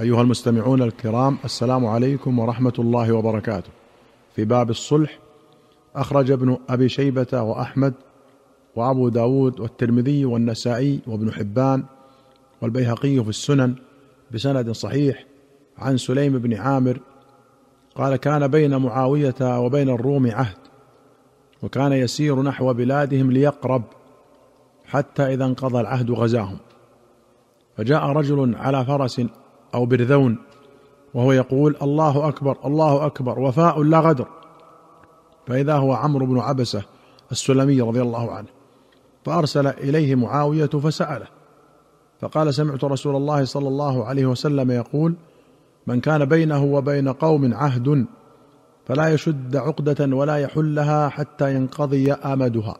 أيها المستمعون الكرام السلام عليكم ورحمة الله وبركاته. في باب الصلح أخرج ابن أبي شيبة وأحمد وأبو داود والترمذي والنسائي وابن حبان والبيهقي في السنن بسند صحيح عن سليم بن عامر قال كان بين معاوية وبين الروم عهد وكان يسير نحو بلادهم ليقرب حتى إذا انقضى العهد غزاهم. فجاء رجل على فرس أو برذون وهو يقول الله أكبر الله أكبر وفاء لا غدر. فإذا هو عمرو بن عبسة السلمي رضي الله عنه فأرسل إليه معاوية فسأله فقال سمعت رسول الله صلى الله عليه وسلم يقول من كان بينه وبين قوم عهد فلا يشد عقدة ولا يحلها حتى ينقضي آمدها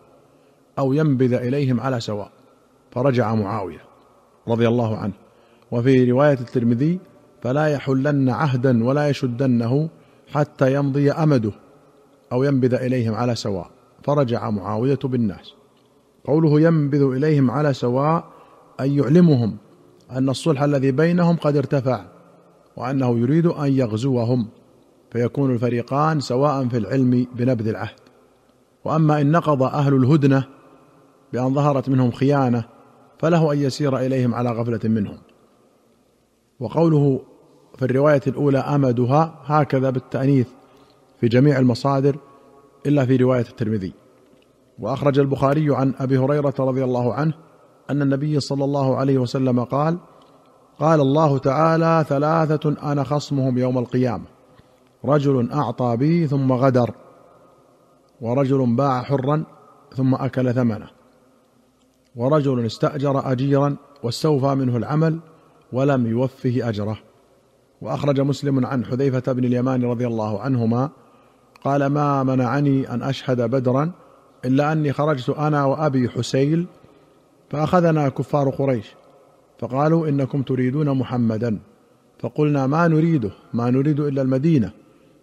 أو ينبذ إليهم على سواء. فرجع معاوية رضي الله عنه. وفي رواية الترمذي فلا يحلن عهدا ولا يشدنه حتى يمضي أمده أو ينبذ إليهم على سواء. فرجع معاوية بالناس. قوله ينبذ إليهم على سواء أي يعلمهم أن الصلح الذي بينهم قد ارتفع وأنه يريد أن يغزوهم فيكون الفريقان سواء في العلم بنبذ العهد. وأما إن نقض أهل الهدنة بأن ظهرت منهم خيانة فله أن يسير إليهم على غفلة منهم. وقوله في الرواية الأولى أمدها هكذا بالتأنيث في جميع المصادر إلا في رواية الترمذي. وأخرج البخاري عن أبي هريرة رضي الله عنه أن النبي صلى الله عليه وسلم قال قال الله تعالى ثلاثة أنا خصمهم يوم القيامة. رجل أعطى بي ثم غدر ورجل باع حرا ثم أكل ثمنه ورجل استأجر اجيرا واستوفى منه العمل ولم يوفه أجره. وأخرج مسلم عن حذيفة بن اليمان رضي الله عنهما قال ما منعني أن أشهد بدرا إلا أني خرجت أنا وأبي حسيل فأخذنا كفار قريش فقالوا إنكم تريدون محمدا. فقلنا ما نريده ما نريد إلا المدينة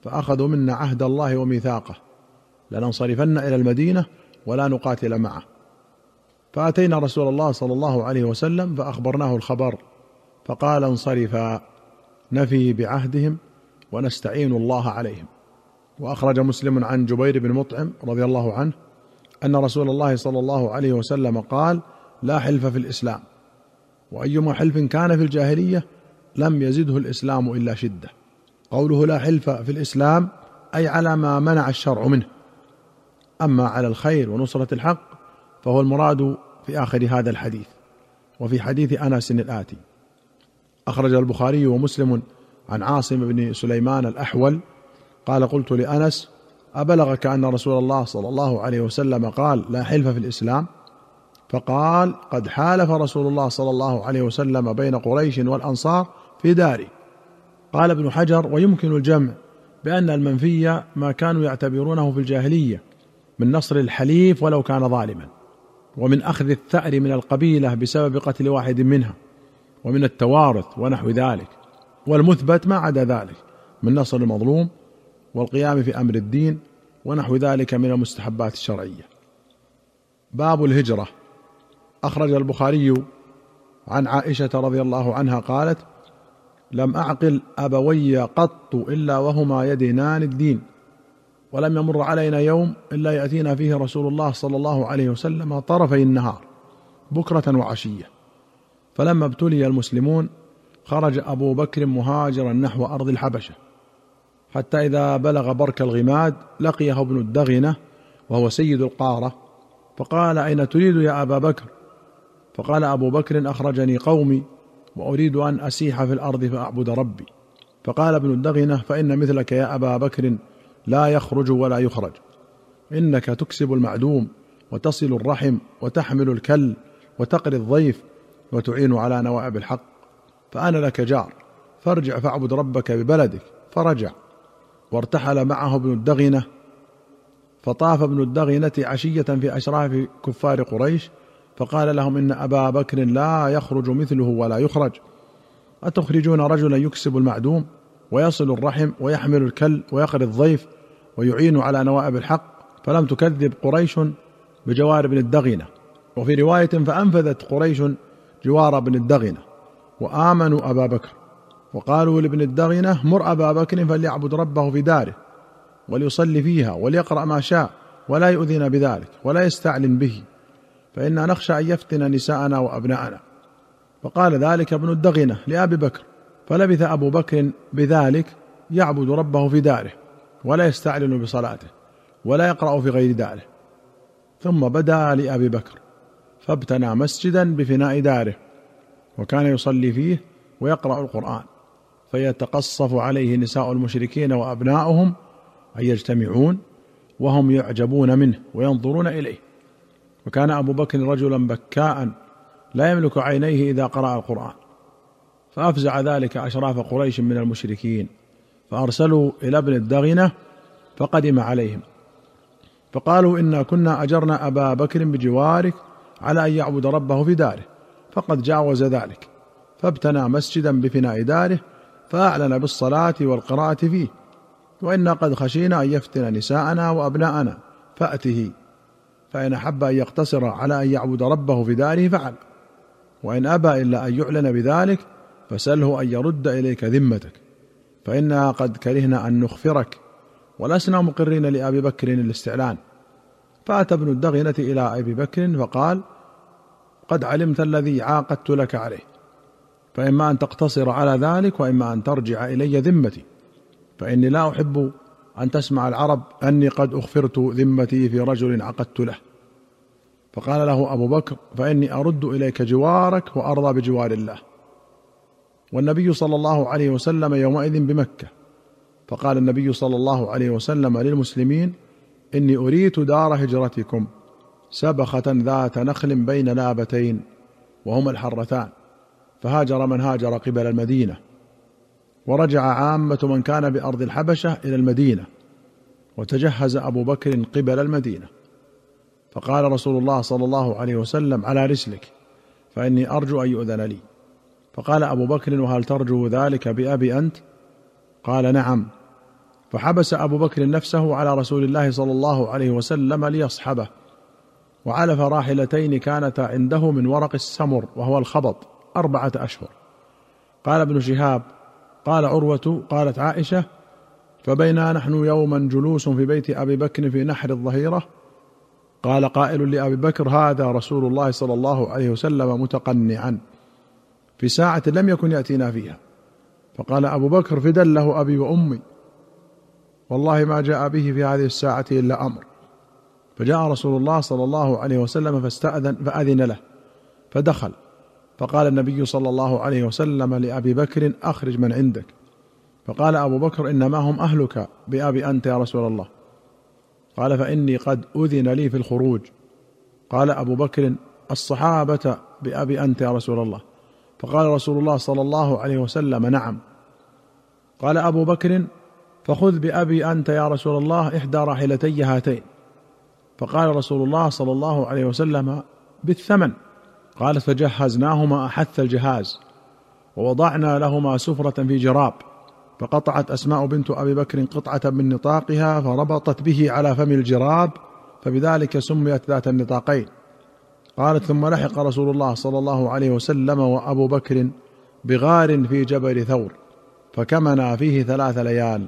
فأخذوا منا عهد الله وميثاقه. لننصرفن إلى المدينة ولا نقاتل معه. فأتينا رسول الله صلى الله عليه وسلم فأخبرناه الخبر. فقال انصرفا نفي بعهدهم ونستعين الله عليهم. وأخرج مسلم عن جبير بن مطعم رضي الله عنه أن رسول الله صلى الله عليه وسلم قال لا حلف في الإسلام وأيما حلف كان في الجاهلية لم يزده الإسلام إلا شدة. قوله لا حلف في الإسلام أي على ما منع الشرع منه. أما على الخير ونصرة الحق فهو المراد في آخر هذا الحديث وفي حديث أنس الآتي. اخرج البخاري ومسلم عن عاصم بن سليمان الأحول. قال قلت لأنس أبلغك أن رسول الله صلى الله عليه وسلم قال لا حلف في الإسلام. فقال قد حالف رسول الله صلى الله عليه وسلم بين قريش والأنصار في داره. قال ابن حجر ويمكن الجمع بأن المنفي ما كانوا يعتبرونه في الجاهلية من نصر الحليف ولو كان ظالما ومن أخذ الثأر من القبيلة بسبب قتل واحد منها. ومن التوارث ونحو ذلك والمثبت ما عدا ذلك من نصر المظلوم والقيام في أمر الدين ونحو ذلك من المستحبات الشرعية. باب الهجرة. أخرج البخاري عن عائشة رضي الله عنها قالت لم أعقل أبوي قط إلا وهما يدينان الدين ولم يمر علينا يوم إلا يأتينا فيه رسول الله صلى الله عليه وسلم طرفي النهار بكرة وعشية. فلما ابتلي المسلمون خرج أبو بكر مهاجرا نحو أرض الحبشة حتى إذا بلغ برك الغماد لقيه ابن الدغنة وهو سيد القارة فقال أين تريد يا أبا بكر؟ فقال أبو بكر أخرجني قومي وأريد أن أسيح في الأرض فأعبد ربي. فقال ابن الدغنة فإن مثلك يا أبا بكر لا يخرج ولا يخرج إنك تكسب المعدوم وتصل الرحم وتحمل الكل وتقري الضيف وتعين على نوائب الحق فأنا لك جار. فارجع فاعبد ربك ببلدك. فرجع. وارتحل معه ابن الدغنة. فطاف ابن الدغنة عشية في أشراف كفار قريش. فقال لهم إن أبا بكر لا يخرج مثله ولا يخرج. أتخرجون رجلا يكسب المعدوم ويصل الرحم ويحمل الكل ويقري الضيف ويعين على نوائب الحق. فلم تكذب قريش بجوار ابن الدغنة. وفي رواية فأنفذت قريش جوار بن الدغنة وآمنوا أبا بكر. وقالوا لابن الدغنة مر أبا بكر فليعبد ربه في داره وليصلي فيها وليقرأ ما شاء ولا يؤذينا بذلك ولا يستعلن به. فإنا نخشى أن يفتن نساءنا وأبناءنا. فقال ذلك ابن الدغنة لأبي بكر. فلبث أبو بكر بذلك يعبد ربه في داره ولا يستعلن بصلاته ولا يقرأ في غير داره. ثم بدا لأبي بكر. فابتنى مسجدا بفناء داره وكان يصلي فيه ويقرأ القرآن فيتقصف عليه نساء المشركين وأبناؤهم أن يجتمعون وهم يعجبون منه وينظرون إليه. وكان أبو بكر رجلا بكاء لا يملك عينيه إذا قرأ القرآن. فأفزع ذلك أشراف قريش من المشركين فأرسلوا إلى ابن الدغنة فقدم عليهم فقالوا إنا كنا أجرنا أبا بكر بجوارك على أن يعبد ربه في داره فقد جاوز ذلك فابتنى مسجدا بفناء داره فأعلن بالصلاة والقراءة فيه وأنا قد خشينا أن يفتن نساءنا وأبناءنا فأته فإن أحب أن يقتصر على أن يعبد ربه في داره فعل وإن أبى إلا أن يعلن بذلك فسله أن يرد إليك ذمتك فإنا قد كرهنا أن نخفرك ولسنا مقرين لأبي بكر الاستعلان. فأتى ابن الدغنه إلى أبي بكر فقال قد علمت الذي عاقدت لك عليه. فإما أن تقتصر على ذلك وإما أن ترجع إلي ذمتي. فإني لا أحب أن تسمع العرب أني قد أخفرت ذمتي في رجل عقدت له. فقال له أبو بكر فإني أرد إليك جوارك وأرضى بجوار الله. والنبي صلى الله عليه وسلم يومئذ بمكة. فقال النبي صلى الله عليه وسلم للمسلمين إني أريت دار هجرتكم سبخة ذات نخل بين لابتين وهما الحرتان فهاجر من هاجر قبل المدينة ورجع عامة من كان بأرض الحبشة إلى المدينة وتجهز أبو بكر قبل المدينة. فقال رسول الله صلى الله عليه وسلم على رسلك فإني أرجو أن يؤذن لي. فقال أبو بكر وهل ترجو ذلك بأبي أنت؟ قال نعم. فحبس أبو بكر نفسه على رسول الله صلى الله عليه وسلم ليصحبه. وعلف راحلتين كانتا عنده من ورق السمر وهو الخبط أربعة أشهر. قال ابن شهاب قال عروة قالت عائشة فبينا نحن يوما جلوس في بيت أبي بكر في نحر الظهيرة؟ قال قائل لأبي بكر هذا رسول الله صلى الله عليه وسلم متقنعا. في ساعة لم يكن يأتينا فيها. فقال أبو بكر فدا له أبي وأمي. والله ما جاء به في هذه الساعة إلا أمر. فجاء رسول الله صلى الله عليه وسلم فاستأذن فأذن له فدخل. فقال النبي صلى الله عليه وسلم لأبي بكر أخرج من عندك. فقال أبو بكر إنما هم أهلك بأبي أنت يا رسول الله. قال فإني قد أذن لي في الخروج. قال أبو بكر الصحابة بأبي أنت يا رسول الله. فقال رسول الله صلى الله عليه وسلم نعم. قال أبو بكر فخذ بأبي أنت يا رسول الله إحدى راحلتي هاتين. فقال رسول الله صلى الله عليه وسلم بالثمن. قالت فجهزناهما احث الجهاز ووضعنا لهما سفرة في جراب فقطعت أسماء بنت أبي بكر قطعة من نطاقها فربطت به على فم الجراب فبذلك سميت ذات النطاقين. قالت ثم لحق رسول الله صلى الله عليه وسلم وأبو بكر بغار في جبل ثور فكمنا فيه ثلاث ليال.